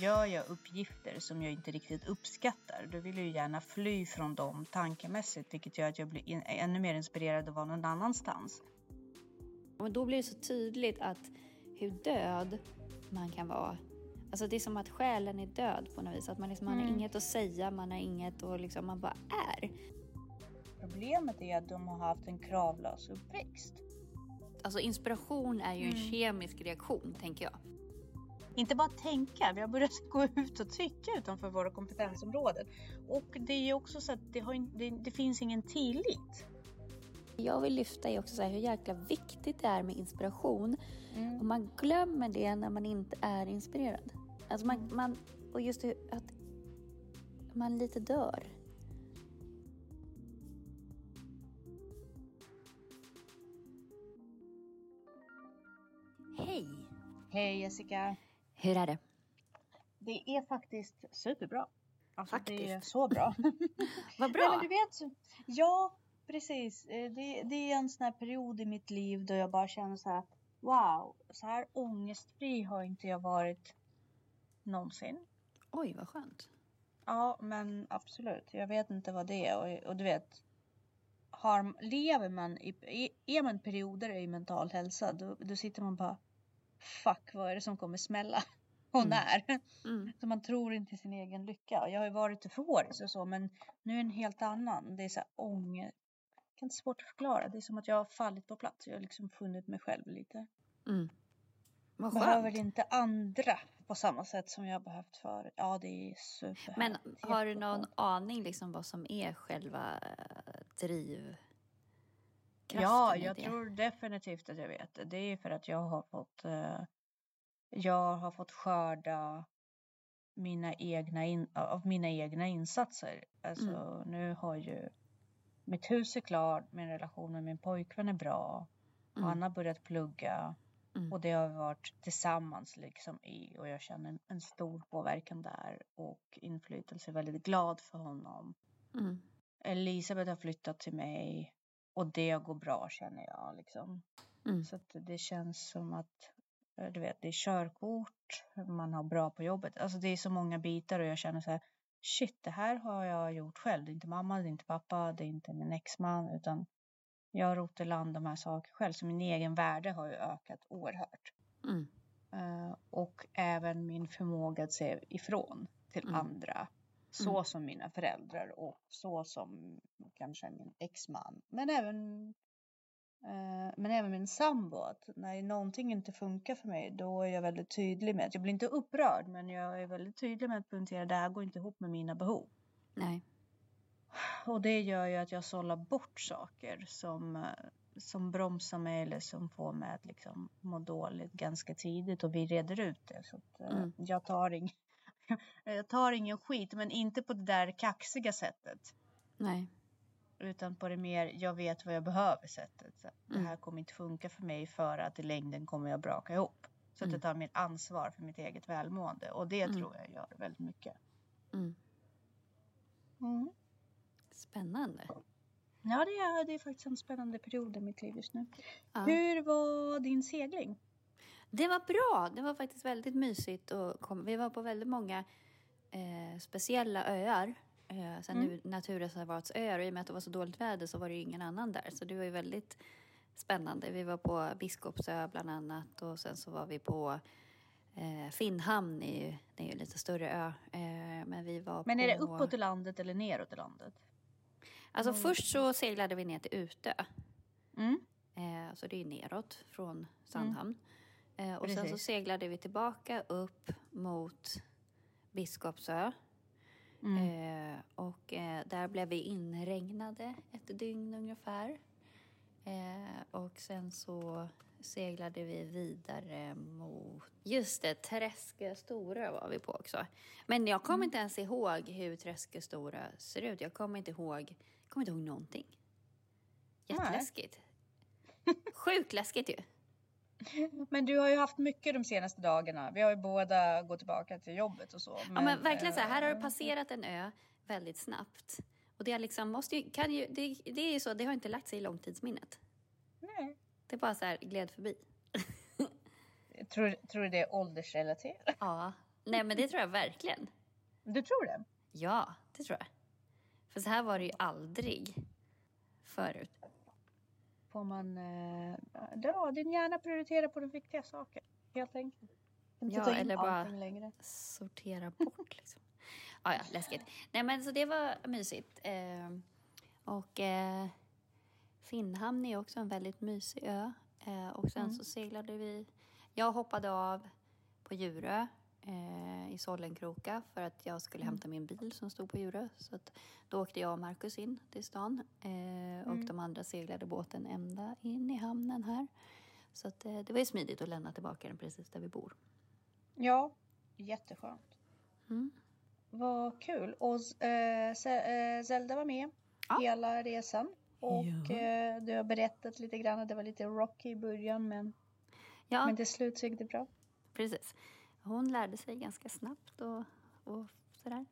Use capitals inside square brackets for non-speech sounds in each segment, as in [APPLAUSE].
gör jag uppgifter som jag inte riktigt uppskattar, då vill jag ju gärna fly från dem tankemässigt, vilket gör att jag blir ännu mer inspirerad att vara någon annanstans. Men då blir det så tydligt att hur död man kan vara. Alltså det är som att själen är död på något vis. Att man, liksom, mm. man har inget att säga, man har inget och liksom, man bara är. Problemet är att de har haft en kravlös uppväxt. Alltså inspiration är ju en mm. kemisk reaktion, tänker jag. Inte bara tänka, vi har börjat [LAUGHS] gå ut och tycka utanför våra kompetensområden. Och det är ju också så att det, har, det, det finns ingen tillit. Jag vill lyfta är också så hur jäkla viktigt det är med inspiration. Mm. Och man glömmer det när man inte är inspirerad. Alltså man, man, och just det, att man lite dör. Hej! Hej Jessica! Hur är det? Det är faktiskt superbra. Alltså faktiskt. det är så bra. [LAUGHS] Vad bra! Nej, men du vet, ja, precis. Eh, det, det, är en sån här period i mitt liv då jag bara känner så här. Wow, så här ångestfri har inte jag varit någonsin. Oj, vad skönt. Ja, men absolut. Jag vet inte vad det är och, och du vet. Har, lever man i, är man perioder i mental hälsa då, då sitter man bara fuck vad är det som kommer smälla? Och mm. när? Mm. Så man tror inte sin egen lycka. Jag har ju varit euforisk och så men nu är en helt annan. Det är så här ångest. Det är svårt att förklara. Det är som att jag har fallit på plats. Jag har liksom funnit mig själv lite. Mm. Vad Behöver inte andra på samma sätt som jag behövt förut. Ja, det är super. Men har du någon aning liksom vad som är själva eh, driv Ja, jag tror definitivt att jag vet det. Det är för att jag har fått, eh, jag har fått skörda mina egna in, av mina egna insatser. Alltså mm. nu har ju mitt hus är klart, min relation med min pojkvän är bra. Mm. Han har börjat plugga. Mm. Och det har vi varit tillsammans liksom i och jag känner en stor påverkan där och inflytelse. Väldigt glad för honom. Mm. Elisabeth har flyttat till mig och det går bra känner jag liksom. Mm. Så det känns som att eh, du vet, det är körkort, man har bra på jobbet. Alltså det är så många bitar och jag känner så här shit, det här har jag gjort själv. Det är inte mamma, det är inte pappa, det är inte min exman, utan jag har rott i land de här sakerna själv. Så min egen värde har ju ökat oerhört. Mm. Uh, och även min förmåga att se ifrån till mm. andra. Så mm. som mina föräldrar och så som kanske min exman. Men även, eh, men även min sambo. Att när någonting inte funkar för mig då är jag väldigt tydlig med att jag blir inte upprörd men jag är väldigt tydlig med att poängtera det här går inte ihop med mina behov. Nej. Och det gör ju att jag sållar bort saker som, som bromsar mig eller som får mig att liksom må dåligt ganska tidigt och vi reder ut det. Så att, eh, mm. jag tar inget [LAUGHS] jag tar ingen skit, men inte på det där kaxiga sättet. Nej. Utan på det mer, jag vet vad jag behöver sättet. Så mm. Det här kommer inte funka för mig för att i längden kommer jag braka ihop. Så att jag mm. tar mitt ansvar för mitt eget välmående. Och det mm. tror jag gör väldigt mycket. Mm. Mm. Spännande. Ja, det är, det är faktiskt en spännande period i mitt liv just nu. Ja. Hur var din segling? Det var bra. Det var faktiskt väldigt mysigt. Och kom, vi var på väldigt många eh, speciella öar. Eh, sen mm. naturreservatsöar. Och i och med att det var så dåligt väder så var det ju ingen annan där. Så det var ju väldigt spännande. Vi var på Biskopsö bland annat. Och sen så var vi på eh, Finnhamn. Är ju, det är ju lite större ö. Eh, men vi var Men är på... det uppåt i landet eller neråt i landet? Alltså mm. först så seglade vi ner till Utö. Mm. Eh, så det är neråt från Sandhamn. Mm. Eh, och Precis. sen så seglade vi tillbaka upp mot Biskopsö. Mm. Eh, och eh, där blev vi inregnade ett dygn ungefär. Eh, och sen så seglade vi vidare mot... Just det, Träskö Storö var vi på också. Men jag kommer mm. inte ens ihåg hur Träskö Storö ser ut. Jag kommer inte ihåg, kommer inte ihåg någonting. Jätteläskigt. [LAUGHS] Sjukt läskigt ju. [LAUGHS] Men du har ju haft mycket de senaste dagarna. Vi har ju båda gått tillbaka till jobbet och så. Men, ja men verkligen så här, här har du passerat en ö väldigt snabbt. Och det, liksom måste ju, kan ju, det, det är ju så, det har inte lagt sig i långtidsminnet. Nej. Det är bara så här, gled förbi. [LAUGHS] tror, tror du det är åldersrelaterat? Ja, Nej, men det tror jag verkligen. Du tror det? Ja, det tror jag. För så här var det ju aldrig förut. Får man... Eh, ja, din hjärna prioriterar på de viktiga saker, helt enkelt. Inte ja, eller bara längre. sortera bort liksom. ah, ja, läskigt. Nej, men så det var mysigt. Eh, och eh, Finnhamn är också en väldigt mysig ö. Eh, och sen mm. så seglade vi... Jag hoppade av på Djurö eh, i Sollenkroka för att jag skulle mm. hämta min bil som stod på Djurö. Så att då åkte jag och Markus in till stan eh, och mm. de andra seglade båten ända in i hamnen här. Så att, eh, det var ju smidigt att lämna tillbaka den precis där vi bor. Ja, jätteskönt. Mm. Vad kul. Och äh, Zelda var med ja. hela resan. Och ja. äh, du har berättat lite grann, det var lite rocky i början men, ja. men till slut så gick det bra. Precis. Hon lärde sig ganska snabbt och, och sådär.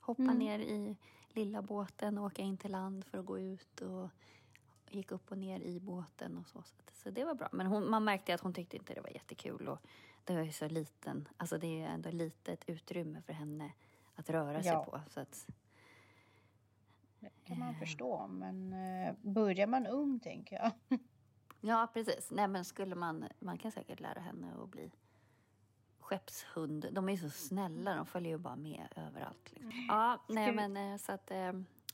Hoppa mm. ner i lilla båten och åka in till land för att gå ut och gick upp och ner i båten och så. Så det var bra. Men hon, man märkte att hon tyckte inte det var jättekul och det var ju så liten, alltså det är ändå litet utrymme för henne att röra sig på. Så att, det kan man eh. förstå, men eh, börjar man ung tänker jag. [LAUGHS] ja, precis. Nej, men skulle man, man kan säkert lära henne att bli skeppshund. De är så snälla, de följer ju bara med överallt. Liksom. Mm. Ja, nej men eh, så att,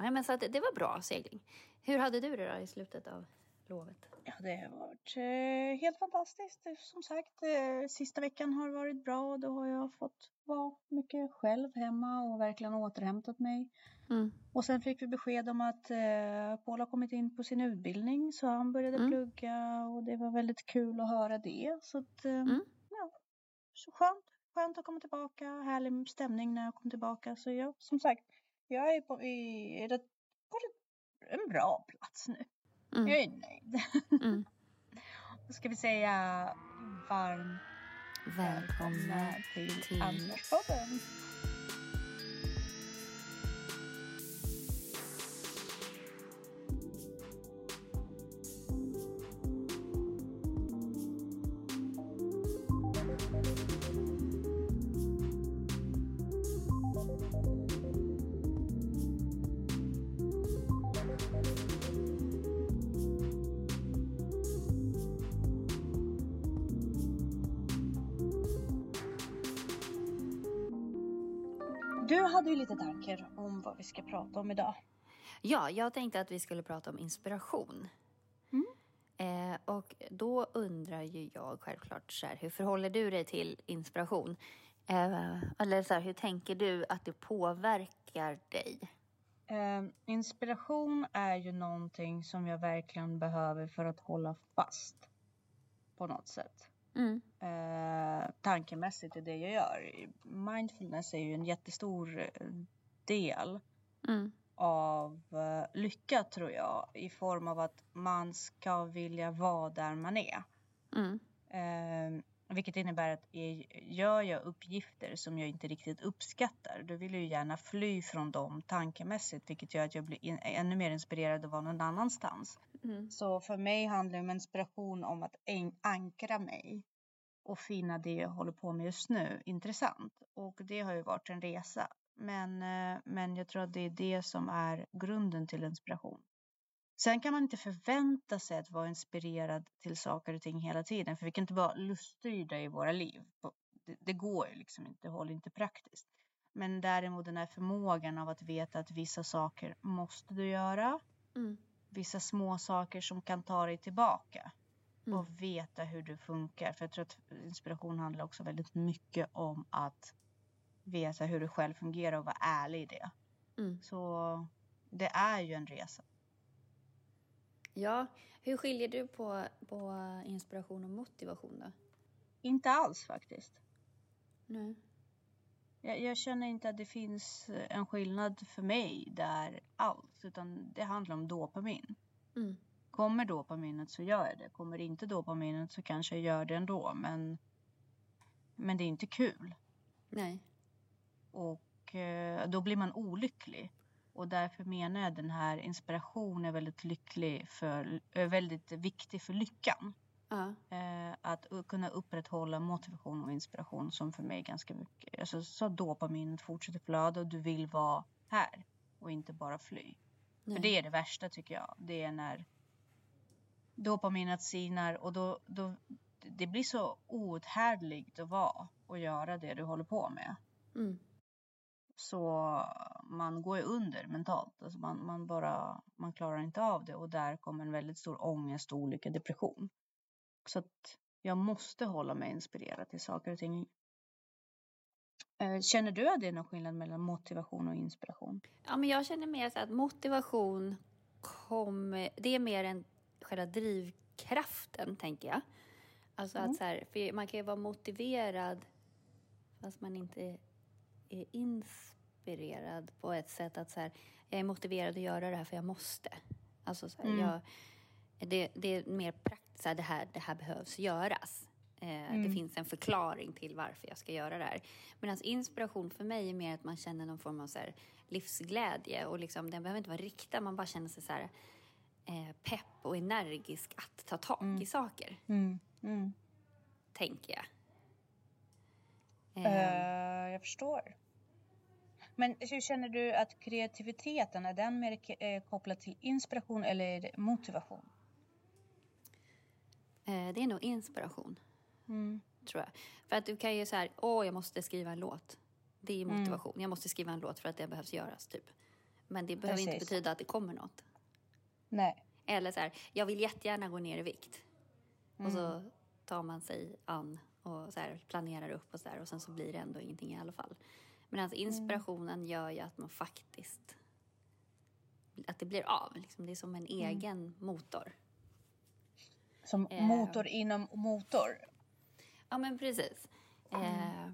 nej, men så att det var bra segling. Hur hade du det då i slutet av lovet? Ja, det har varit eh, helt fantastiskt. Som sagt, eh, sista veckan har varit bra och då har jag fått vara mycket själv hemma och verkligen återhämtat mig. Mm. Och sen fick vi besked om att eh, Paul har kommit in på sin utbildning så han började mm. plugga och det var väldigt kul att höra det. Så att, eh, mm. Så skönt. Skönt att komma tillbaka. Härlig stämning när jag kom tillbaka. Så jag, som sagt, jag är på, i, på en bra plats nu. Mm. Jag är nöjd. Mm. [LAUGHS] Då ska vi säga varmt välkomna till, till Ansvarspodden. Om vad vi ska prata om idag. Ja, jag tänkte att vi skulle prata om inspiration. Mm. Eh, och då undrar ju jag självklart så här, hur förhåller du dig till inspiration? Eh, eller så här, hur tänker du att det påverkar dig? Eh, inspiration är ju någonting som jag verkligen behöver för att hålla fast på något sätt. Mm. Eh, tankemässigt i det jag gör. Mindfulness är ju en jättestor eh, del mm. av eh, lycka tror jag. I form av att man ska vilja vara där man är. Mm. Eh, vilket innebär att gör jag uppgifter som jag inte riktigt uppskattar, då vill jag ju gärna fly från dem tankemässigt, vilket gör att jag blir in, ännu mer inspirerad att vara någon annanstans. Mm. Så för mig handlar det om inspiration om att ankra mig och finna det jag håller på med just nu intressant. Och det har ju varit en resa. Men, eh, men jag tror att det är det som är grunden till inspiration. Sen kan man inte förvänta sig att vara inspirerad till saker och ting hela tiden, för vi kan inte vara luststyrda i våra liv. Det, det går ju liksom inte, det håller inte praktiskt. Men däremot den här förmågan av att veta att vissa saker måste du göra. Mm. Vissa små saker som kan ta dig tillbaka. Mm. Och veta hur du funkar. För jag tror att inspiration handlar också väldigt mycket om att veta hur du själv fungerar och vara ärlig i det. Mm. Så det är ju en resa. Ja, hur skiljer du på, på inspiration och motivation då? Inte alls faktiskt. Nej. Jag, jag, känner inte att det finns en skillnad för mig där alls, utan det handlar om dopamin. Mm. Kommer dopaminet så gör jag det. Kommer inte dopaminet så kanske jag gör det ändå, men, men det är inte kul. Nej. Och eh, då blir man olycklig. Och därför menar jag den här inspirationen är väldigt lycklig för, väldigt viktig för lyckan. Eh, att kunna upprätthålla motivation och inspiration som för mig är ganska mycket, alltså så dopaminet fortsätter flöda och du vill vara här och inte bara fly. Nej. För det är det värsta tycker jag. Det är när dopaminet sinar och då, då det blir så outhärdligt att vara och göra det du håller på med. Mm. Så man går ju under mentalt. Alltså man, man, bara, man klarar inte av det och där kommer en väldigt stor ångest, olycka, depression. Så att jag måste hålla mig inspirerad till saker och ting. Eh, känner du att det är någon skillnad mellan motivation och inspiration? Ja, men jag känner mer så att motivation kommer, det är mer än själva drivkraften, tänker jag. Alltså mm. att så här, man kan ju vara motiverad fast man inte är inspirerad på ett sätt att så här, jag är motiverad att göra det här för jag måste. Alltså så här, mm. jag, det, det är mer praktiskt, det här, det här behövs göras. Eh, mm. Det finns en förklaring till varför jag ska göra det här. Medan inspiration för mig är mer att man känner någon form av så här, livsglädje och liksom, den behöver inte vara riktad, man bara känner sig så här, eh, pepp och energisk att ta tag mm. i saker. Mm. Mm. Tänker jag. Uh, jag förstår. Men hur känner du att kreativiteten, är den mer eh, kopplad till inspiration eller motivation? Eh, det är nog inspiration. Mm. Tror jag. För att du kan ju så här, åh jag måste skriva en låt. Det är mm. motivation. Mm. Jag måste skriva en låt för att det behövs göras, typ. Men det behöver Precis. inte betyda att det kommer något. Nej. Eller så här, jag vill jättegärna gå ner i vikt. Mm. Och så mm. tar man sig an och så här, planerar upp och så där och sen så blir det ändå ingenting i alla fall. Men alltså inspirationen mm. gör ju att man faktiskt att det blir av. Liksom. Det är som en mm. egen motor. Som eh, motor inom motor? Ja, men precis. Mm. Eh,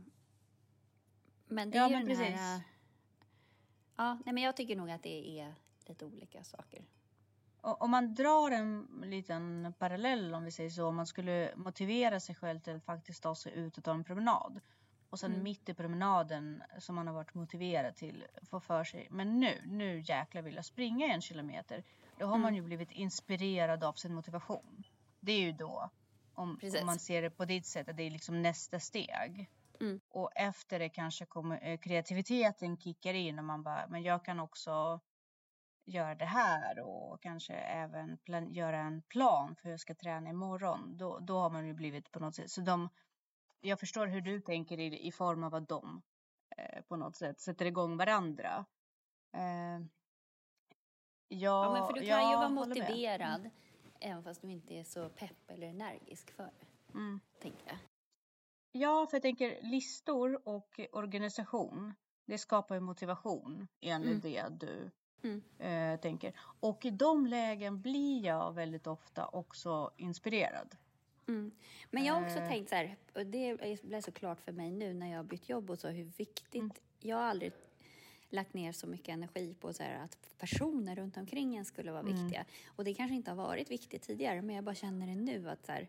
men det ja, är ju den precis. här... Ja, nej, men jag tycker nog att det är lite olika saker. Om man drar en liten parallell om vi säger så, om man skulle motivera sig själv till att faktiskt ta sig ut och ta en promenad. Och sen mm. mitt i promenaden som man har varit motiverad till få för sig, men nu, nu jäklar vill jag springa en kilometer. Då har mm. man ju blivit inspirerad av sin motivation. Det är ju då, om, om man ser det på ditt sätt, att det är liksom nästa steg. Mm. Och efter det kanske kommer eh, kreativiteten kickar in och man bara, men jag kan också göra det här och kanske även plan, göra en plan för hur jag ska träna imorgon. Då, då har man ju blivit på något sätt. Så de, jag förstår hur du tänker i, i form av att de eh, på något sätt sätter igång varandra. Eh, ja, ja, men för du kan ju vara motiverad mm. även fast du inte är så pepp eller energisk för det. Mm. Tänker jag. Ja, för jag tänker listor och organisation. Det skapar ju motivation enligt mm. det du Mm. Eh, tänker. Och i de lägen blir jag väldigt ofta också inspirerad. Mm. Men jag har också eh. tänkt så här, och det blev så klart för mig nu när jag har bytt jobb och så hur viktigt, mm. jag har aldrig lagt ner så mycket energi på så här, att personer runt omkring en skulle vara mm. viktiga. Och det kanske inte har varit viktigt tidigare, men jag bara känner det nu att så här,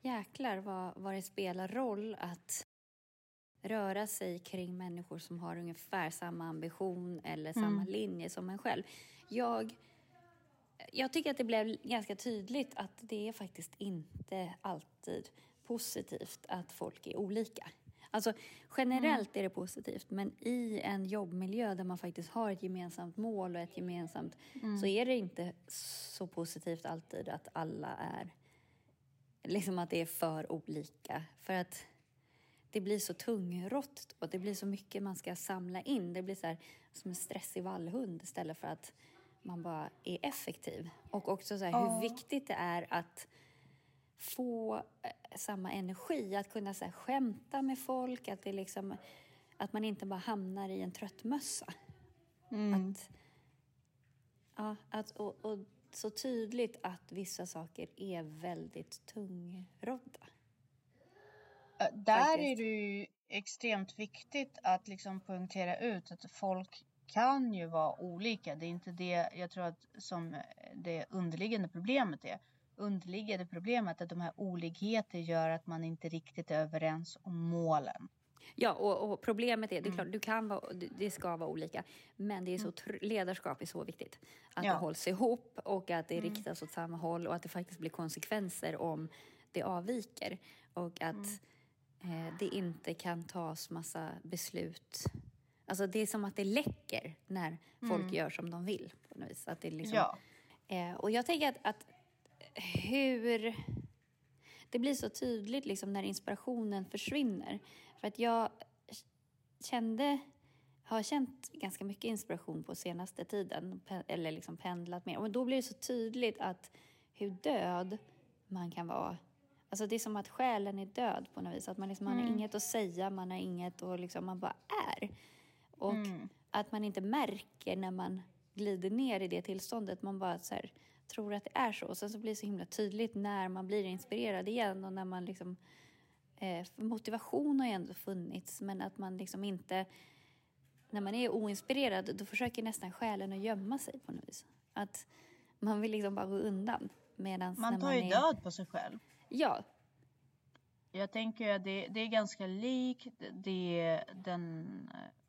jäklar vad, vad det spelar roll att röra sig kring människor som har ungefär samma ambition eller samma mm. linje som en själv. Jag, jag tycker att det blev ganska tydligt att det är faktiskt inte alltid positivt att folk är olika. Alltså generellt mm. är det positivt men i en jobbmiljö där man faktiskt har ett gemensamt mål och ett gemensamt mm. så är det inte så positivt alltid att alla är liksom att det är för olika. För att det blir så tungrott och det blir så mycket man ska samla in. Det blir så här, som en stressig vallhund istället för att man bara är effektiv. Och också så här, hur oh. viktigt det är att få eh, samma energi, att kunna så här, skämta med folk, att, det liksom, att man inte bara hamnar i en trött mössa. Mm. Att, ja, att, och, och så tydligt att vissa saker är väldigt tungrodda. Där faktiskt. är det ju extremt viktigt att liksom poängtera ut att folk kan ju vara olika. Det är inte det jag tror att som det underliggande problemet är. Underliggande problemet är att de här olikheter gör att man inte riktigt är överens om målen. Ja, och, och, problemet är, det är klart, mm. du kan vara, det ska vara olika, men det är så, mm. ledarskap är så viktigt. Att ja. det hålls ihop och att det mm. riktas åt samma håll och att det faktiskt blir konsekvenser om det avviker. Och att mm. eh, det inte kan tas massa beslut. Alltså det är som att det läcker när folk mm. gör som de vill. På något vis. Att det liksom, ja. eh, och jag tänker att, att hur... Det blir så tydligt liksom när inspirationen försvinner. För att jag kände, har känt ganska mycket inspiration på senaste tiden, eller liksom pendlat mer. Och då blir det så tydligt att hur död man kan vara. Alltså det är som att själen är död på något vis. Att man, liksom, mm. man har inget att säga, man har inget och liksom, man bara är. Och mm. att man inte märker när man glider ner i det tillståndet. Man bara så här, tror att det är så. Och sen så blir det så himla tydligt när man blir inspirerad igen och när man liksom Eh, motivation har ju ändå funnits, men att man liksom inte... När man är oinspirerad, då försöker nästan själen att gömma sig på något vis. Att man vill liksom bara gå undan. Medans man tar man ju är... död på sig själv. Ja. Jag tänker att det, det är ganska likt det, den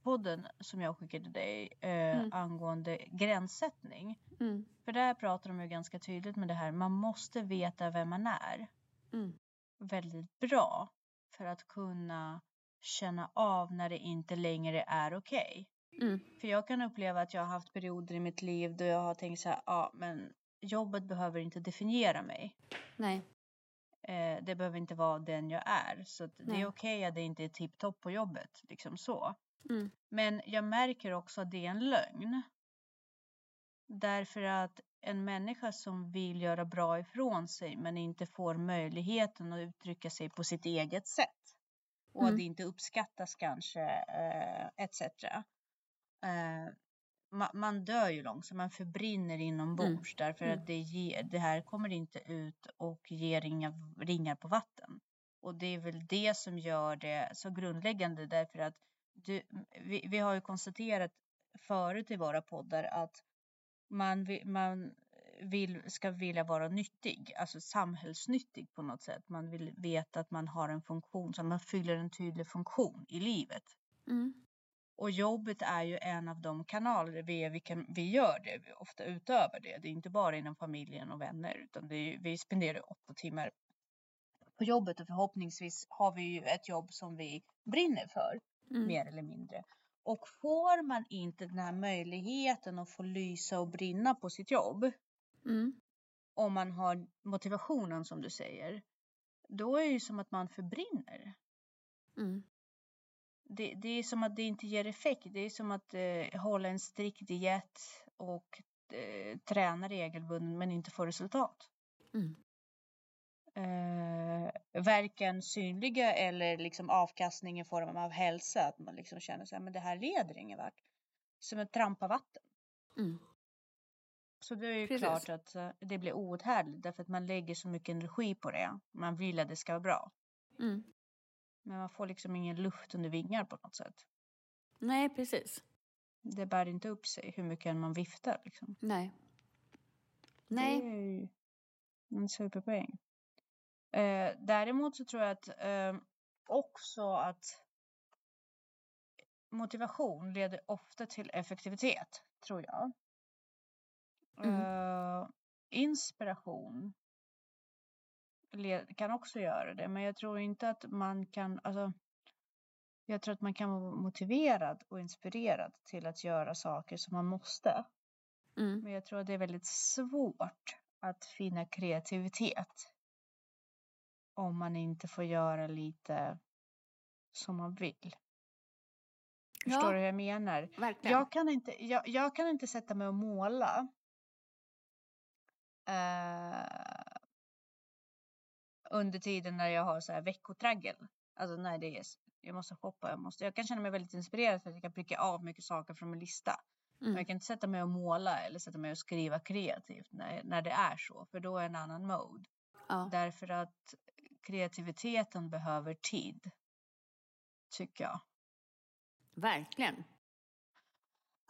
podden som jag skickade dig eh, mm. angående gränssättning. Mm. För där pratar de ju ganska tydligt med det här, man måste veta vem man är. Mm. Väldigt bra för att kunna känna av när det inte längre är okej. Okay. Mm. För jag kan uppleva att jag har haft perioder i mitt liv då jag har tänkt så här, ja men jobbet behöver inte definiera mig. Nej. Eh, det behöver inte vara den jag är. Så det är okej okay att det inte är tipptopp på jobbet. Liksom så. Mm. Men jag märker också att det är en lögn. Därför att en människa som vill göra bra ifrån sig men inte får möjligheten att uttrycka sig på sitt eget sätt och mm. att det inte uppskattas kanske eh, etc. Eh, ma man dör ju långsamt, man förbrinner inombords mm. därför mm. att det, ger, det här kommer inte ut och ger inga ringar på vatten. Och det är väl det som gör det så grundläggande därför att du, vi, vi har ju konstaterat förut i våra poddar att man, man vill, ska vilja vara nyttig, alltså samhällsnyttig på något sätt. Man vill veta att man har en funktion, så man fyller en tydlig funktion i livet. Mm. Och jobbet är ju en av de kanaler vi, vi, kan, vi gör det, vi ofta utövar det. Det är inte bara inom familjen och vänner, utan är, vi spenderar åtta timmar på jobbet och förhoppningsvis har vi ju ett jobb som vi brinner för, mm. mer eller mindre. Och får man inte den här möjligheten att få lysa och brinna på sitt jobb. Mm. Om man har motivationen som du säger. Då är det ju som att man förbrinner. Mm. Det, det, är som att det inte ger effekt. Det är som att eh, hålla en strikt diet och eh, träna regelbundet men inte få resultat. Mm eh, varken synliga eller liksom avkastning i form av hälsa. Att man liksom känner sig men det här leder ingen vart. Som ett trampa vatten. Mm. Så det är ju Precis. klart att uh, det blir outhärdligt därför att man lägger så mycket energi på det. Man vill att det ska vara bra. Mm. Men man får liksom ingen luft under vingar på något sätt. Nej, precis. Det bär inte upp sig hur mycket man viftar. Liksom. Nej. Nej. Det är ju en superpoäng. Eh, däremot så tror jag att eh, också att motivation leder ofta till effektivitet, tror jag. Mm. Eh, inspiration kan också göra det, men jag tror inte att man kan, alltså, jag tror att man kan vara motiverad och inspirerad till att göra saker som man måste. Mm. Men jag tror att det är väldigt svårt att finna kreativitet om man inte får göra lite som man vill. Förstår ja, du hur jag menar? Verkligen. Jag kan inte, jag, jag kan inte sätta mig och måla eh, under tiden när jag har så här veckotraggel. Alltså när det är, jag måste shoppa, jag, måste, jag kan känna mig väldigt inspirerad för att jag kan pricka av mycket saker från min lista. Mm. Men jag kan inte sätta mig och måla eller sätta mig och skriva kreativt när, när det är så, för då är en annan mode. Ja. Därför att kreativiteten behöver tid. Tycker jag. Verkligen.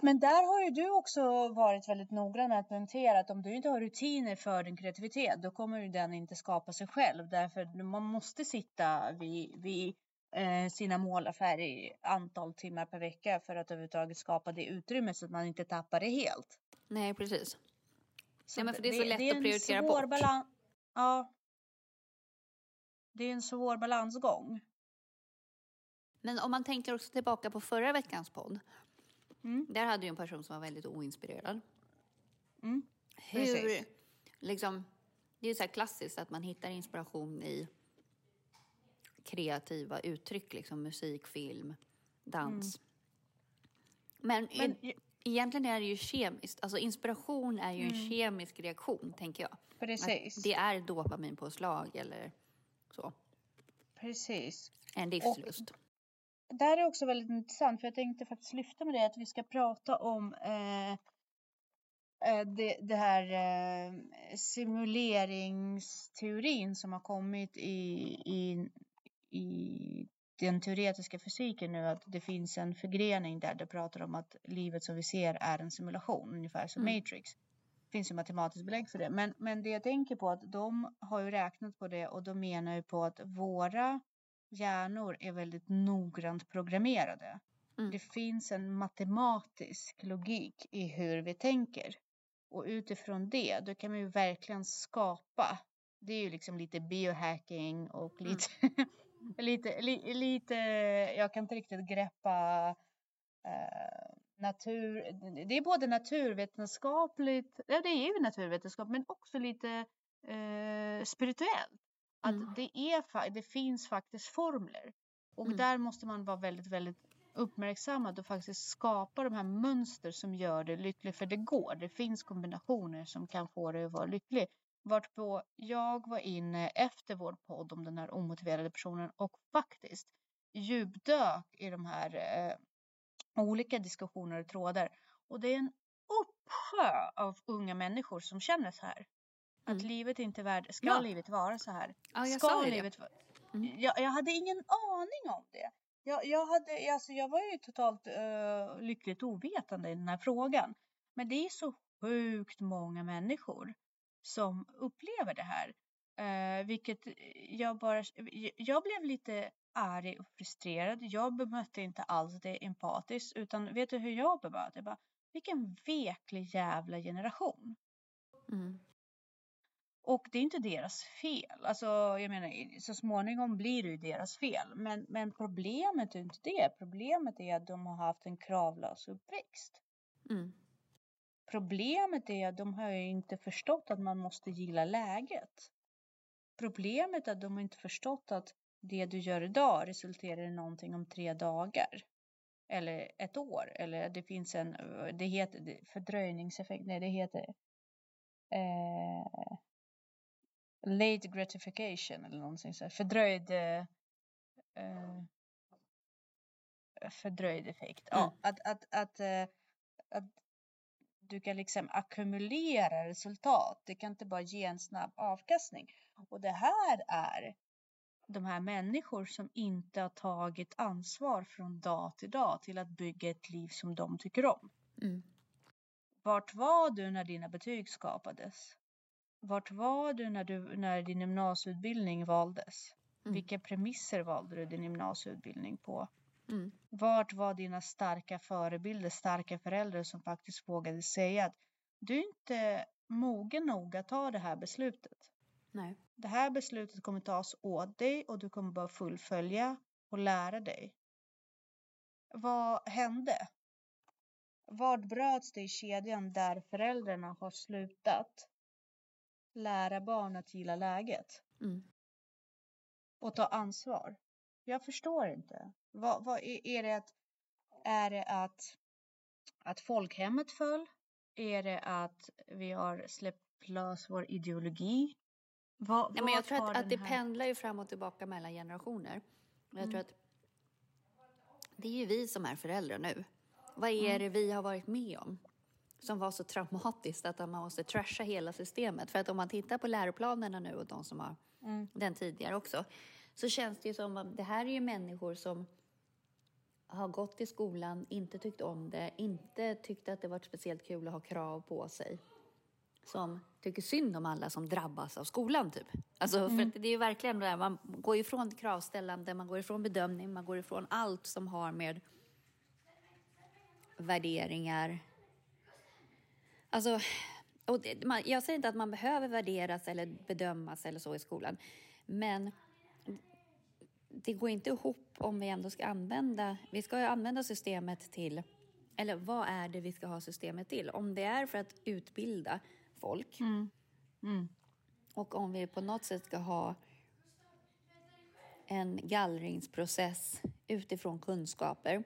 Men där har ju du också varit väldigt noggrann med att poängtera att om du inte har rutiner för din kreativitet, då kommer ju den inte skapa sig själv. Därför man måste sitta vid, vid eh, sina målaffärer i antal timmar per vecka för att överhuvudtaget skapa det utrymme så att man inte tappar det helt. Nej, precis. Så ja, men för det är så det, lätt det är att prioritera bort. Balans, ja. Det är en svår balansgång. Men om man tänker också tillbaka på förra veckans podd. Mm. Där hade ju en person som var väldigt oinspirerad. Mm. Hur, liksom, det är ju så här klassiskt att man hittar inspiration i kreativa uttryck, liksom musik, film, dans. Mm. Men, Men e egentligen är det ju kemiskt. Alltså inspiration är ju mm. en kemisk reaktion, tänker jag. Precis. Att det är dopaminpåslag eller så. Precis. En livslust. Och det här är också väldigt intressant, för jag tänkte faktiskt lyfta med det att vi ska prata om eh, eh det, det, här eh, simuleringsteorin som har kommit i, i, i den teoretiska fysiken nu att det finns en förgrening där det pratar om att livet som vi ser är en simulation, ungefär som mm. Matrix. Finns ju matematiskt belägg för det. Men, men det jag tänker på att de har ju räknat på det och de menar ju på att våra hjärnor är väldigt noggrant programmerade. Mm. Det finns en matematisk logik i hur vi tänker. Och utifrån det, då kan man ju verkligen skapa. Det är ju liksom lite biohacking och lite, mm. [LAUGHS] lite, li, lite, jag kan inte riktigt greppa eh, natur, det är både naturvetenskapligt, ja det är ju naturvetenskap, men också lite eh, spirituellt. Att mm. det, är, det finns faktiskt formler. Och mm. där måste man vara väldigt, väldigt uppmärksammad och faktiskt skapa de här mönster som gör det lyckligt. För det går. Det finns kombinationer som kan få dig att vara lycklig. Vartpå jag var inne efter vår podd om den här omotiverade personen och faktiskt djupdök i de här eh, olika diskussioner och trådar. Och det är en uppsjö av unga människor som känner så här. Att mm. livet inte är värd, ska ja. livet vara så här? Ja, jag ska livet det. Mm. Jag, jag, hade ingen aning om det. Jag, jag, hade, alltså jag var ju totalt uh, lyckligt ovetande i den här frågan. Men det är så sjukt många människor som upplever det här. Uh, vilket jag bara, jag blev lite arg och frustrerad. Jag bemötte inte alls det empatiskt utan vet du hur jag bemötte? Jag bara, vilken veklig jävla generation. Mm. Och det är inte deras fel. Alltså, jag menar, så småningom blir det ju deras fel. Men, men problemet är inte det. Problemet är att de har haft en kravlös uppväxt. Mm. Problemet är att de har inte förstått att man måste gilla läget. Problemet är att de har inte förstått att det du gör idag resulterar i någonting om tre dagar. Eller ett år. Eller det finns en, det heter fördröjningseffekt, nej det heter eh, late gratification eller någonting så här, fördröjd eh, eh fördröjd effekt. Mm. Ja, att, att, att, eh, att du kan liksom ackumulera resultat. Det kan inte bara ge en snabb avkastning. Och det här är de här människor som inte har tagit ansvar från dag till dag till att bygga ett liv som de tycker om. Mm. Vart var du när dina betyg skapades? Vart var du när, du, när din gymnasieutbildning valdes? Mm. Vilka premisser valde du din gymnasieutbildning på? Mm. Vart var dina starka förebilder, starka föräldrar som faktiskt vågade säga att du är inte mogen nog att ta det här beslutet. Nej. Det här beslutet kommer tas åt dig och du kommer bara fullfölja och lära dig. Vad hände? Vart bröts det i kedjan där föräldrarna har slutat lära barn att gilla läget. Mm. Och ta ansvar. Jag förstår inte. Vad, vad är, är, det att, är det att, att folkhemmet föll? Är det att vi har släppt lös vår ideologi? Vad, Nej, men jag tror att, att det här... pendlar ju fram och tillbaka mellan generationer. Jag mm. tror att det är ju vi som är föräldrar nu. Vad är mm. det vi har varit med om? som var så traumatiskt att man måste trasha hela systemet. För att om man tittar på läroplanerna nu och de som har mm. den tidigare också, så känns det ju som att det här är ju människor som har gått i skolan, inte tyckt om det, inte tyckt att det varit speciellt kul att ha krav på sig. Som tycker synd om alla som drabbas av skolan. Typ. Alltså, mm. för det är ju verkligen det där, man går ifrån kravställande, man går ifrån bedömning, man går ifrån allt som har med värderingar. Alltså, och det, man, jag säger inte att man behöver värderas eller bedömas eller så i skolan, men det går inte ihop om vi ändå ska använda, vi ska ju använda systemet till, eller vad är det vi ska ha systemet till? Om det är för att utbilda folk mm. Mm. och om vi på något sätt ska ha en gallringsprocess utifrån kunskaper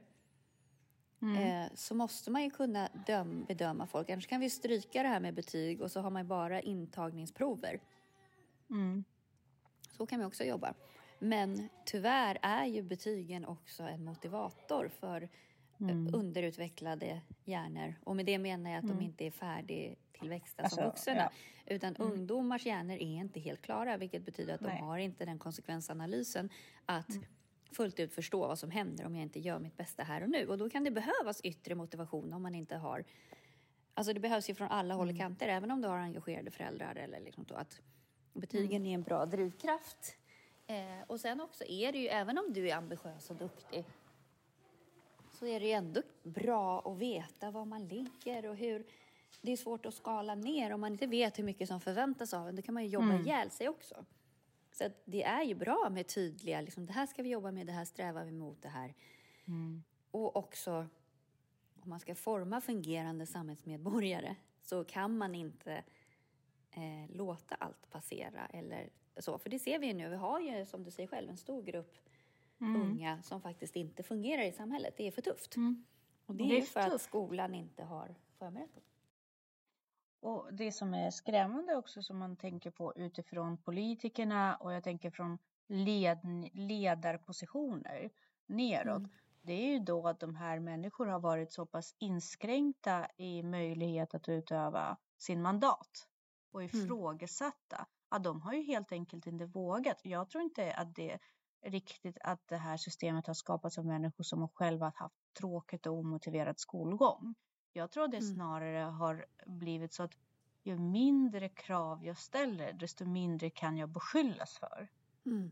mm. eh, så måste man ju kunna döm, bedöma folk. Annars kan vi stryka det här med betyg och så har man bara intagningsprover. Mm. Så kan vi också jobba. Men tyvärr är ju betygen också en motivator för mm. underutvecklade hjärnor. Och med det menar jag att mm. de inte är färdigtillväxta alltså, som vuxna. Ja. Utan mm. ungdomars hjärnor är inte helt klara, vilket betyder att Nej. de har inte den konsekvensanalysen att mm. fullt ut förstå vad som händer om jag inte gör mitt bästa här och nu. Och då kan det behövas yttre motivation om man inte har Alltså det behövs ju från alla håll och mm. kanter, även om du har engagerade föräldrar eller liksom så att betygen mm. är en bra drivkraft Eh, och sen också är det ju, även om du är ambitiös och duktig, så är det ju ändå bra att veta var man ligger och hur det är svårt att skala ner om man inte vet hur mycket som förväntas av en. Då kan man ju jobba mm. ihjäl sig också. Så det är ju bra med tydliga, liksom, det här ska vi jobba med, det här strävar vi mot, det här. Mm. Och också, om man ska forma fungerande samhällsmedborgare så kan man inte eh, låta allt passera eller så, för det ser vi ju nu. Vi har ju, som du säger själv, en stor grupp mm. unga som faktiskt inte fungerar i samhället. Det är för tufft. Mm. Och det, det är, för, för att skolan inte har förberett dem. Och det som är skrämmande också som man tänker på utifrån politikerna och jag tänker från led, ledarpositioner neråt. Mm. Det är ju då att de här människorna har varit så pass inskränkta i möjlighet att utöva sin mandat och mm. ifrågasatta ja, de har ju helt enkelt inte vågat. Jag tror inte att det riktigt att det här systemet har skapats av människor som själva haft tråkigt och omotiverad skolgång. Jag tror det mm. snarare har blivit så att ju mindre krav jag ställer, desto mindre kan jag beskyllas för. Mm.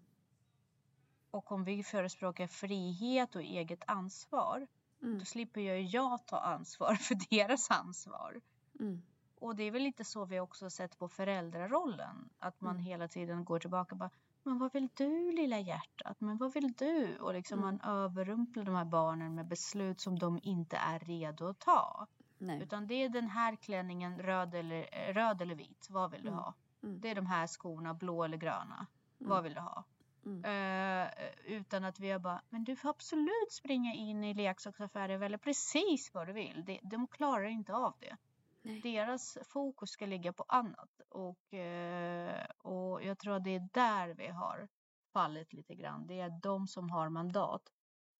Och om vi förespråkar frihet och eget ansvar, mm. då slipper ju jag ta ansvar för [LAUGHS] deras ansvar. Mm. Och det är väl lite så vi också sett på föräldrarollen. Att man mm. hela tiden går tillbaka och bara, men vad vill du lilla hjärtat? Men vad vill du? Och liksom mm. man överrumplar de här barnen med beslut som de inte är redo att ta. Nej. Utan det är den här klänningen, röd eller, röd eller vit, vad vill du mm. ha? Mm. Det är de här skorna, blå eller gröna, vad mm. vill du ha? Uh, utan att vi har bara, men du får absolut springa in i leksaksaffären och välja precis vad du vill. De, de klarar inte av det. Nej. Deras fokus ska ligga på annat och, eh, och jag tror att det är där vi har fallit lite grann. Det är de som har mandat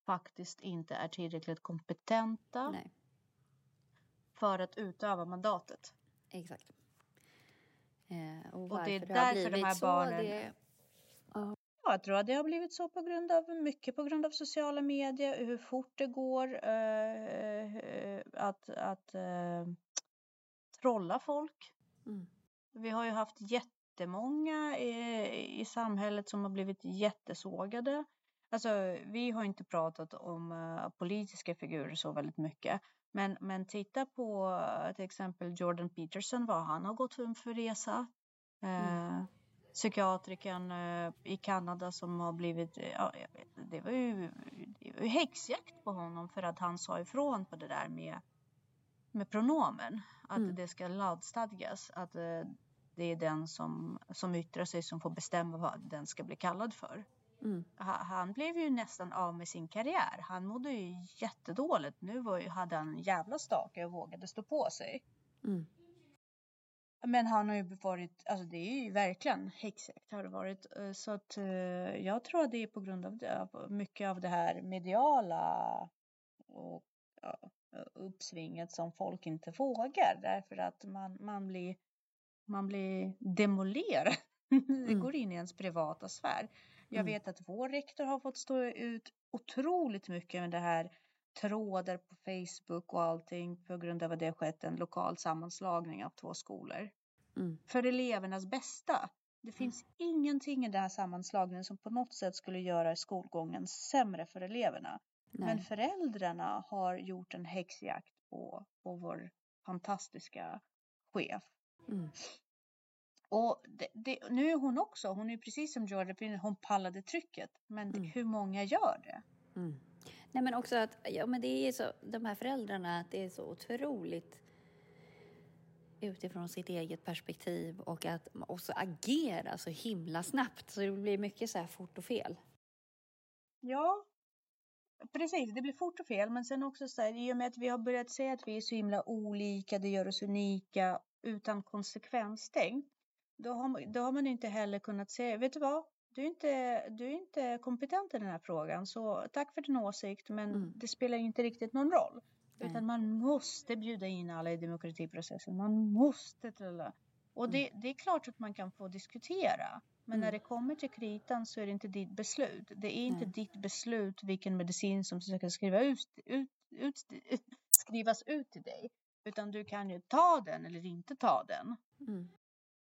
faktiskt inte är tillräckligt kompetenta Nej. för att utöva mandatet. Exakt. Eh, och, och, det är det därför de här barnen... Det... Ja, jag tror att det har blivit så på grund av mycket på grund av sociala medier, hur fort det går eh, eh att, att eh, trolla folk. Mm. Vi har ju haft jättemånga i, i samhället som har blivit jättesågade. Alltså, vi har inte pratat om uh, politiska figurer så väldigt mycket. Men, men titta på uh, till exempel Jordan Peterson, vad han har gått för resa. Uh, mm. Psykiatrikern i Kanada som har blivit, ja, det, var ju, det var ju häxjakt på honom för att han sa ifrån på det där med med pronomen. Att mm. det ska lagstadgas att eh, det är den som, som yttrar sig som får bestämma vad den ska bli kallad för. Mm. Han blev ju nästan av med sin karriär. Han mådde ju jättedåligt. Nu var ju, hade han en jävla stake och vågade stå på sig. Mm. Men han har ju varit, alltså det är ju verkligen häxjakt har det varit. Eh, så att eh, jag tror att det är på grund av det, mycket av det här mediala och ja, uppsvinget som folk inte vågar därför att man, man, blir, man blir demolerad. [LAUGHS] Mm. Det går in i ens privata sfär. Jag mm. vet att vår rektor har fått stå ut otroligt mycket med det här trådar på Facebook och allting på grund av att det har skett en lokal sammanslagning av två skolor. mm. för elevernas bästa. Det finns mm. ingenting i den här sammanslagningen som på något sätt skulle göra skolgången sämre för eleverna. Nej. Men föräldrarna har gjort en häxjakt på, på vår fantastiska chef. Mm. Och det, det, nu är hon också, hon är precis som Georgia hon pallade trycket. Men mm. hur många gör det? Mm. Nej men också att, ja men det är så, de här föräldrarna, att det är så otroligt utifrån sitt eget perspektiv och att också agera så himla snabbt så det blir mycket så här fort och fel. Ja, precis. Det blir fort och fel, men sen också så här, i och med att vi har börjat säga att vi är så himla olika, det gör oss unika utan konsekvenstänk, då har, man, då har man inte heller kunnat säga, vet du vad, du är, inte, du är inte kompetent i den här frågan, så tack för din åsikt, men mm. det spelar inte riktigt någon roll. Mm. Utan man måste bjuda in alla i demokratiprocessen. Man måste. Och det, mm. det är klart att man kan få diskutera. Men mm. när det kommer till kritan så är det inte ditt beslut. Det är inte mm. ditt beslut vilken medicin som ska skriva ut, ut, ut, [LAUGHS] skrivas ut till dig. Utan du kan ju ta den eller inte ta den. Mm.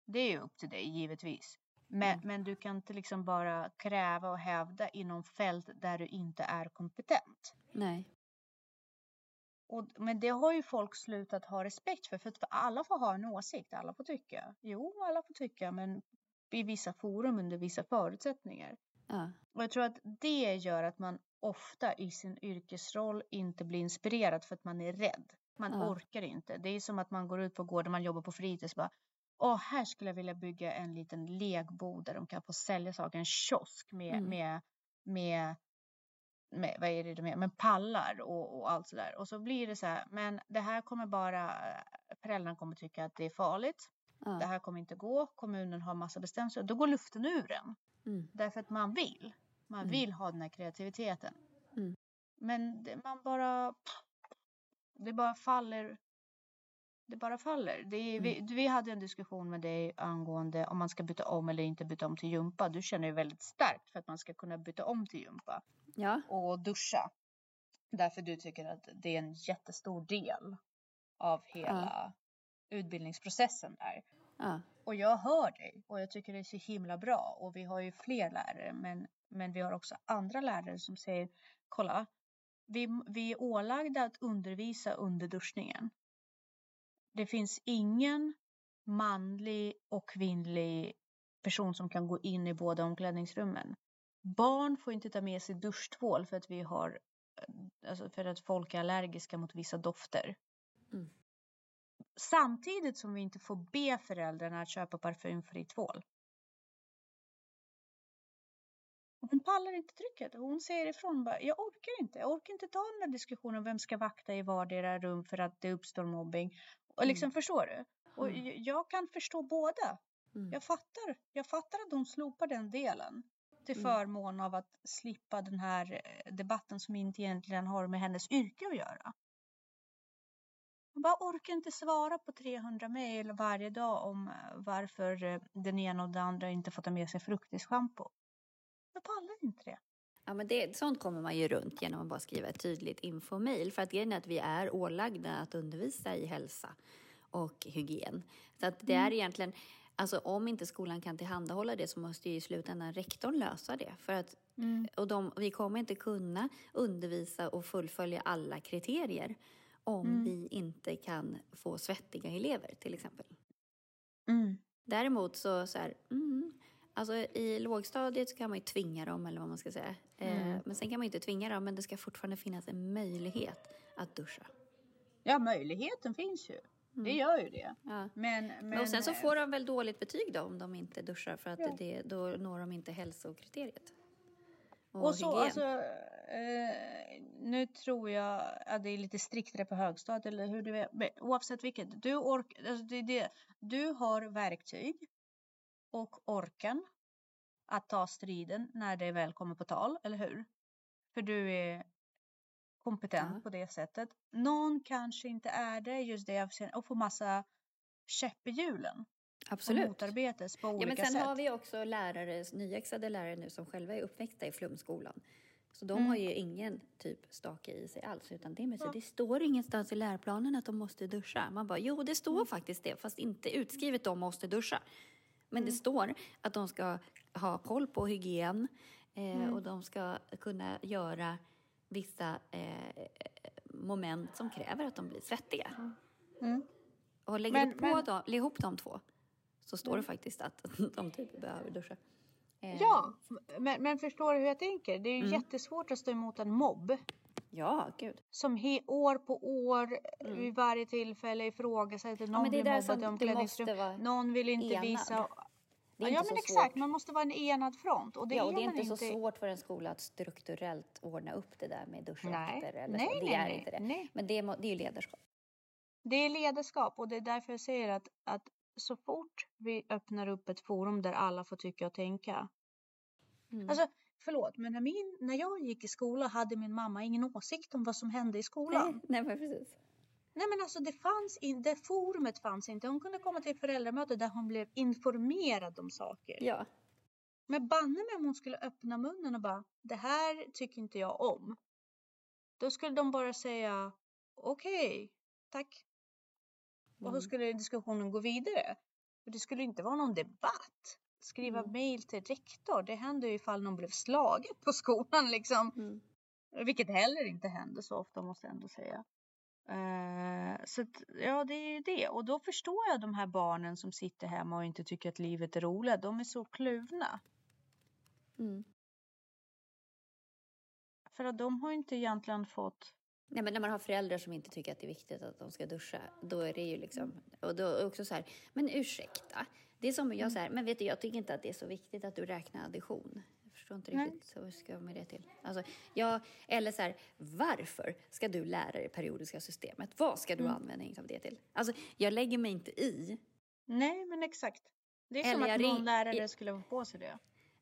Det är ju upp till dig givetvis. Men, mm. men du kan inte liksom bara kräva och hävda inom fält där du inte är kompetent. Nej. Och, men det har ju folk slutat ha respekt för, för att alla får ha en åsikt, alla får tycka. Jo, alla får tycka, men i vissa forum under vissa förutsättningar. Ja. Och jag tror att det gör att man ofta i sin yrkesroll inte blir inspirerad för att man är rädd. Man ja. orkar inte. Det är som att man går ut på gården, man jobbar på fritids bara Åh, här skulle jag vilja bygga en liten legbod där de kan få sälja saker, en kiosk med, mm. med, med med, vad är det med, med pallar och, och allt sådär. Och så blir det så här, men det här kommer bara, föräldrarna kommer tycka att det är farligt. Ja. Det här kommer inte gå, kommunen har massa bestämmelser. Då går luften ur en. Mm. Därför att man vill. Man mm. vill ha den här kreativiteten. Mm. Men det, man bara, det bara faller. Det bara faller. Det är, vi, mm. vi hade en diskussion med dig angående om man ska byta om eller inte byta om till gympa. Du känner ju väldigt starkt för att man ska kunna byta om till gympa ja. och duscha. Därför du tycker att det är en jättestor del av hela. Utbildningsprocessen där. Ja. Och jag hör dig och jag tycker det är så himla bra och vi har ju fler lärare men, men vi har också andra lärare som säger kolla vi, vi är ålagda att undervisa under duschningen. Det finns ingen manlig och kvinnlig person som kan gå in i båda omklädningsrummen. Barn får inte ta med sig duschtvål för att vi har alltså för att folk är allergiska mot vissa dofter. Mm. Samtidigt som vi inte får be föräldrarna att köpa parfymfri tvål. Hon pallar inte trycket. Hon säger ifrån bara, jag orkar inte. Jag orkar inte ta den där diskussionen vem ska vakta i vardera rum för att det uppstår mobbing. Och liksom, mm. förstår du? Och mm. jag kan förstå båda. Mm. Jag fattar. Jag fattar att de slopar den delen till mm. förmån av att slippa den här eh, debatten som inte egentligen har med hennes yrke att göra. Jag bara orkar inte svara på 300 mejl varje dag om eh, varför eh, den ena och den andra inte får ta med sig fruktisschampo. Jag pallar inte det. Ja, men det, sånt kommer man ju runt genom att bara skriva ett tydligt infomail. För att grejen är att vi är ålagda att undervisa i hälsa och hygien. Så att det är mm. egentligen, Alltså om inte skolan kan tillhandahålla det så måste ju i slutändan rektorn lösa det. För att, mm. och de, vi kommer inte kunna undervisa och fullfölja alla kriterier om mm. vi inte kan få svettiga elever till exempel. Mm. Däremot så, så här, mm, alltså i lågstadiet så kan man ju tvinga dem eller vad man ska säga. Eh, mm. men sen kan man inte tvinga dem men det ska fortfarande finnas en möjlighet att duscha. Ja, möjligheten finns ju. Det mm. gör ju det. Ja. Men, men, och sen så får de väl dåligt betyg då om de inte duschar för att ja. det, då når de inte hälsokriteriet. Och, och så, alltså, eh, nu tror jag att det är lite striktare på högstadiet eller hur du är. Men oavsett vilket, du, ork, alltså det, det, du har verktyg och orken att ta striden när det väl kommer på tal, eller hur? För du är kompetent ja. på det sättet. Någon kanske inte är det just det och får massa käpp i hjulen. Absolut. Och motarbetas på olika ja, men sen sätt. har vi också lärare, nyexade lärare nu som själva är uppväxta i flumskolan. Så de mm. har ju ingen typ stake i sig alls, utan det, med sig. det står ingenstans i läroplanen att de måste duscha. Man bara, jo det står mm. faktiskt det, fast inte utskrivet de måste duscha. Men mm. det står att de ska ha koll på hygien eh, mm. och de ska kunna göra vissa eh, moment som kräver att de blir svettiga. Mm. Och lägger men, du på men... Dem, ihop de två så står det mm. faktiskt att [LAUGHS] de typ behöver duscha. Eh. Ja, men, men förstår du hur jag tänker? Det är ju mm. jättesvårt att stå emot en mobb. Ja, gud. Som he, år på år mm. vid varje tillfälle ifrågasätter. Någon ja, blir mobbad i omklädningsrum. Någon vill inte enad. visa. Det är ja, inte men exakt. Svårt. Man måste vara en enad front. Och det, ja, och är, det är inte så inte... svårt för en skola att strukturellt ordna upp det där med duschvakter eller nej, så. Det nej, är nej, inte det. Nej. Men det är, det är ju ledarskap. Det är ledarskap och det är därför jag säger att, att så fort vi öppnar upp ett forum där alla får tycka och tänka. Mm. Alltså, förlåt, men när, min, när jag gick i skolan hade min mamma ingen åsikt om vad som hände i skolan. Nej, [LAUGHS] nej men precis. Nej men alltså det fanns inte, det forumet fanns inte. Hon kunde komma till föräldramöte där hon blev informerad om saker. Ja. Men banne mig om hon skulle öppna munnen och bara, det här tycker inte jag om. Då skulle de bara säga, okej, okay, tack. Och så mm. skulle diskussionen gå vidare. För det skulle inte vara någon debatt. Skriva mm. mail till rektor, det händer ju ifall någon blev slagen på skolan liksom. Mm. Vilket heller inte händer så ofta måste jag ändå säga. Uh, så att, ja, det är ju det. Och då förstår jag de här barnen som sitter hemma och inte tycker att livet är roligt. De är så kluvna. Mm. För att de har inte egentligen fått Nej, men när man har föräldrar som inte tycker att det är viktigt att de ska duscha, då är det ju liksom... Och då också så här, men ursäkta. Det är som jag säger, men vet du, jag tycker inte att det är så viktigt att du räknar addition. Jag förstår inte riktigt, så hur ska jag med det till? Alltså, jag, eller så här, varför ska du lära dig periodiska systemet? Vad ska du mm. använda av det till? Alltså, jag lägger mig inte i. Nej, men exakt. Det är eller som att någon lärare skulle få på sig det.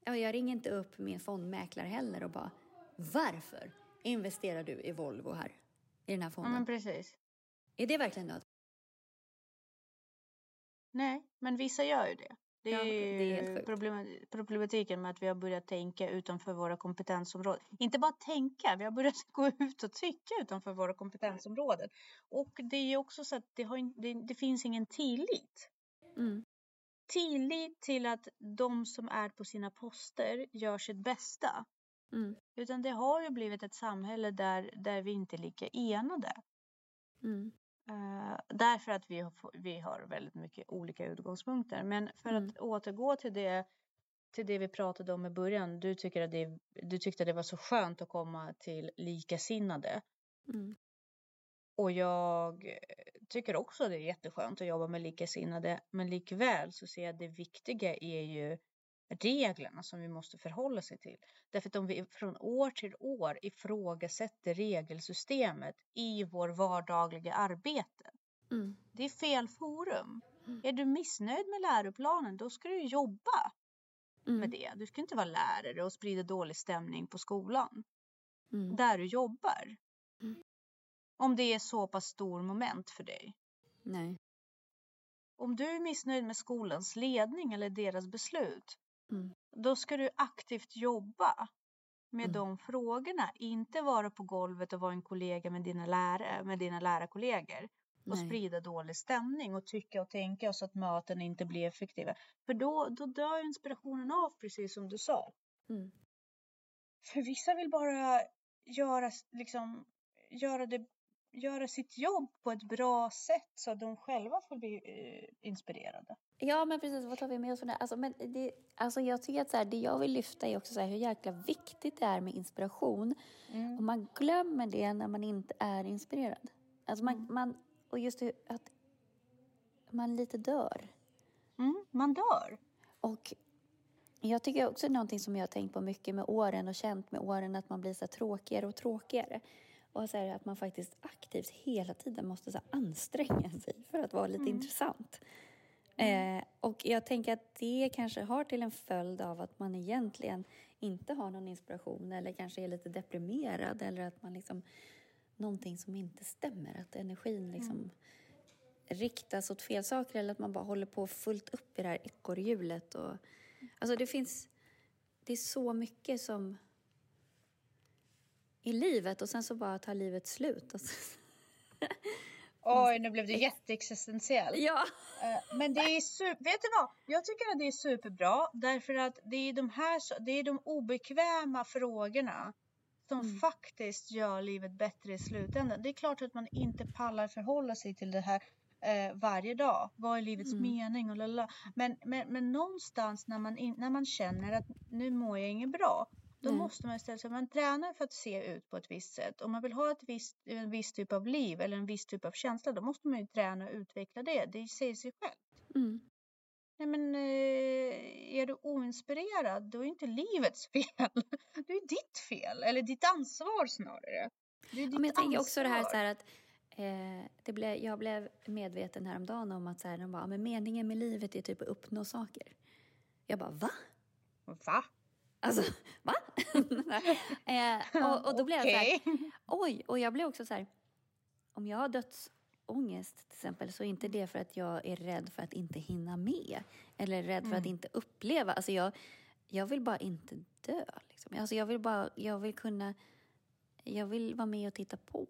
Ja, jag ringer inte upp min fondmäklare heller och bara, varför? Investerar du i Volvo här? I den här fonden? Ja, men precis. Är det verkligen nödvändigt? Nej, men vissa gör ju det. Det är, ja, det är problematiken med att vi har börjat tänka utanför våra kompetensområden. Inte bara tänka, vi har börjat gå ut och tycka utanför våra kompetensområden. Och det är också så att det, har, det, det finns ingen tillit. Mm. Tillit till att de som är på sina poster gör sitt bästa. Mm. Utan det har ju blivit ett samhälle där, där vi inte är lika enade. Mm. Uh, därför att vi har, vi har väldigt mycket olika utgångspunkter. Men för mm. att återgå till det, till det vi pratade om i början. Du, tycker att det, du tyckte det var så skönt att komma till likasinnade. Mm. Och jag tycker också det är jätteskönt att jobba med likasinnade. Men likväl så ser jag att det viktiga är ju reglerna som vi måste förhålla sig till. Därför att om vi från år till år ifrågasätter regelsystemet i vår vardagliga arbete. Mm. Det är fel forum. Mm. Är du missnöjd med läroplanen då ska du jobba mm. med det. Du ska inte vara lärare och sprida dålig stämning på skolan. Mm. Där du jobbar. Mm. Om det är så pass stor moment för dig. Nej. Om du är missnöjd med skolans ledning eller deras beslut Mm. Då ska du aktivt jobba med mm. de frågorna. Inte vara på golvet och vara en kollega med dina, lärare, med dina lärarkollegor och Nej. sprida dålig stämning och tycka och tänka så att möten inte blir effektiva. För då, då dör inspirationen av, precis som du sa. Mm. För vissa vill bara göra, liksom, göra det göra sitt jobb på ett bra sätt så att de själva får bli eh, inspirerade. Ja, men precis. Vad tar vi med oss från det? Alltså, men det, alltså jag tycker att så här, det jag vill lyfta är också så här, hur jäkla viktigt det är med inspiration. Mm. Och man glömmer det när man inte är inspirerad. Alltså man, mm. man, och just det, att man lite dör. Mm, man dör. Och jag tycker också någonting som jag har tänkt på mycket med åren och känt med åren att man blir så tråkigare och tråkigare. Och så att man faktiskt aktivt hela tiden måste så anstränga [LAUGHS] sig för att vara lite mm. intressant. Mm. Eh, och jag tänker att det kanske har till en följd av att man egentligen inte har någon inspiration eller kanske är lite deprimerad eller att man liksom någonting som inte stämmer, att energin liksom mm. riktas åt fel saker eller att man bara håller på fullt upp i det här ekorrhjulet. Och, alltså det finns, det är så mycket som i livet och sen så bara tar livet slut. Oj, nu blev det jätteexistentiellt. Ja. Eh, men det är super, vet du vad? Jag tycker att det är superbra därför att det är de här, det är de obekväma frågorna som mm. faktiskt gör livet bättre i slutändan. Det är klart att man inte pallar förhålla sig till det här eh, varje dag. Vad är livets mm. mening? Och lala. Men, men, men någonstans när man, in, när man känner att nu mår jag inget bra. Då mm. måste man istället, man tränar för att se ut på ett visst sätt. Om man vill ha ett visst, en viss typ av liv eller en viss typ av känsla, då måste man ju träna och utveckla det. Det säger sig självt. Mm. Nej men eh, är du oinspirerad, då är inte livets [LAUGHS] fel. Det är ditt fel, eller ditt ansvar snarare. Det är ditt ja, men jag tänker också det här, så här att eh, det blev, jag blev medveten häromdagen om att så här, de bara, men meningen med livet är typ att uppnå saker. Jag bara, va? Va? Alltså, [LAUGHS] va? [LAUGHS] eh, och, och, då blev jag så här, oj, och jag blev också så här, om jag har dödsångest till exempel så är inte det för att jag är rädd för att inte hinna med eller rädd mm. för att mm. inte uppleva. Alltså jag, jag vill bara inte dö. Liksom. Alltså jag vill bara, jag vill kunna, jag vill vara med och titta på.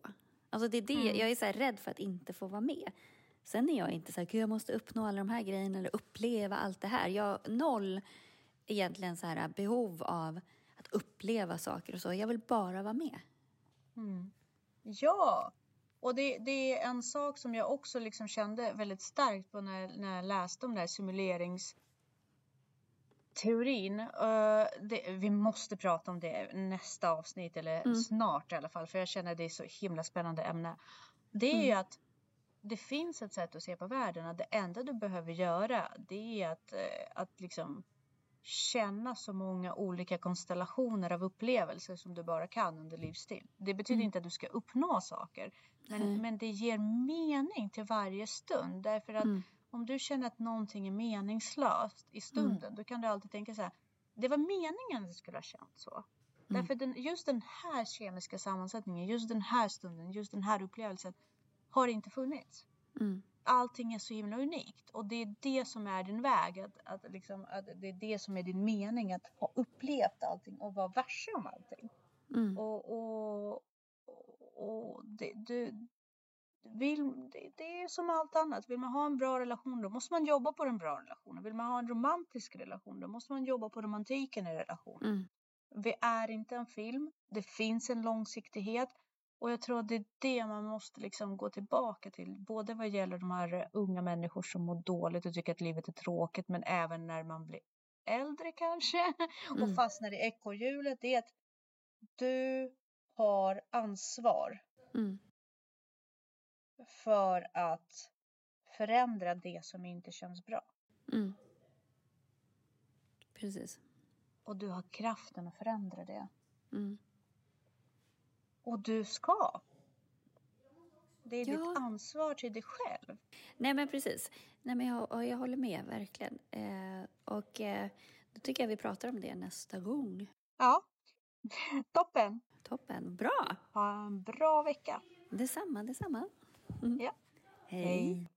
Alltså det är det, mm. jag är så rädd för att inte få vara med. Sen är jag inte så här, jag måste uppnå alla de här grejerna eller uppleva allt det här. Jag noll egentligen så här behov av att uppleva saker och så. Jag vill bara vara med. Mm. Ja, och det, det, är en sak som jag också liksom kände väldigt starkt på när, när jag läste om det här simuleringsteorin. Uh, det, vi måste prata om det nästa avsnitt eller mm. snart i alla fall för jag känner det är så himla spännande ämne. Det är mm. ju att det finns ett sätt att se på världen att det enda du behöver göra det är att, uh, att liksom känna så många olika konstellationer av upplevelser som du bara kan under livsstil. Det betyder mm. inte att du ska uppnå saker, men, mm. men det ger mening till varje stund. Därför att mm. om du känner att någonting är meningslöst i stunden, mm. då kan du alltid tänka så här, det var meningen att det skulle ha känts så. Mm. Därför den, just den här kemiska sammansättningen, just den här stunden, just den här upplevelsen har inte funnits. Mm allting är så himla unikt och det är det som är din väg. Att, att, liksom, att det är det som är din mening, att ha upplevt allting och vara varse om allting. Mm. Och, och, och det, det, vill, det, det, är som allt annat. Vill man ha en bra relation då måste man jobba på den bra relationen. Vill man ha en romantisk relation då måste man jobba på romantiken i relationen. Mm. Vi är inte en film. Det finns en långsiktighet. Och jag tror att det är det man måste liksom gå tillbaka till, både vad gäller de här unga människor som mår dåligt och tycker att livet är tråkigt, men även när man blir äldre kanske [LAUGHS] mm. och fastnar i ekorrhjulet. Det är att du har ansvar mm. för att förändra det som inte känns bra. Mm. Precis. Och du har kraften att förändra det. Mm. Och du ska. Det är ja. ditt ansvar till dig själv. Nej men precis. Nej men jag, jag håller med verkligen. Eh, och eh, då tycker jag vi pratar om det nästa gång. Ja. [LAUGHS] Toppen. Toppen. Bra. Ha en bra vecka. Detsamma, detsamma. Mm. Ja. Hej. Hej.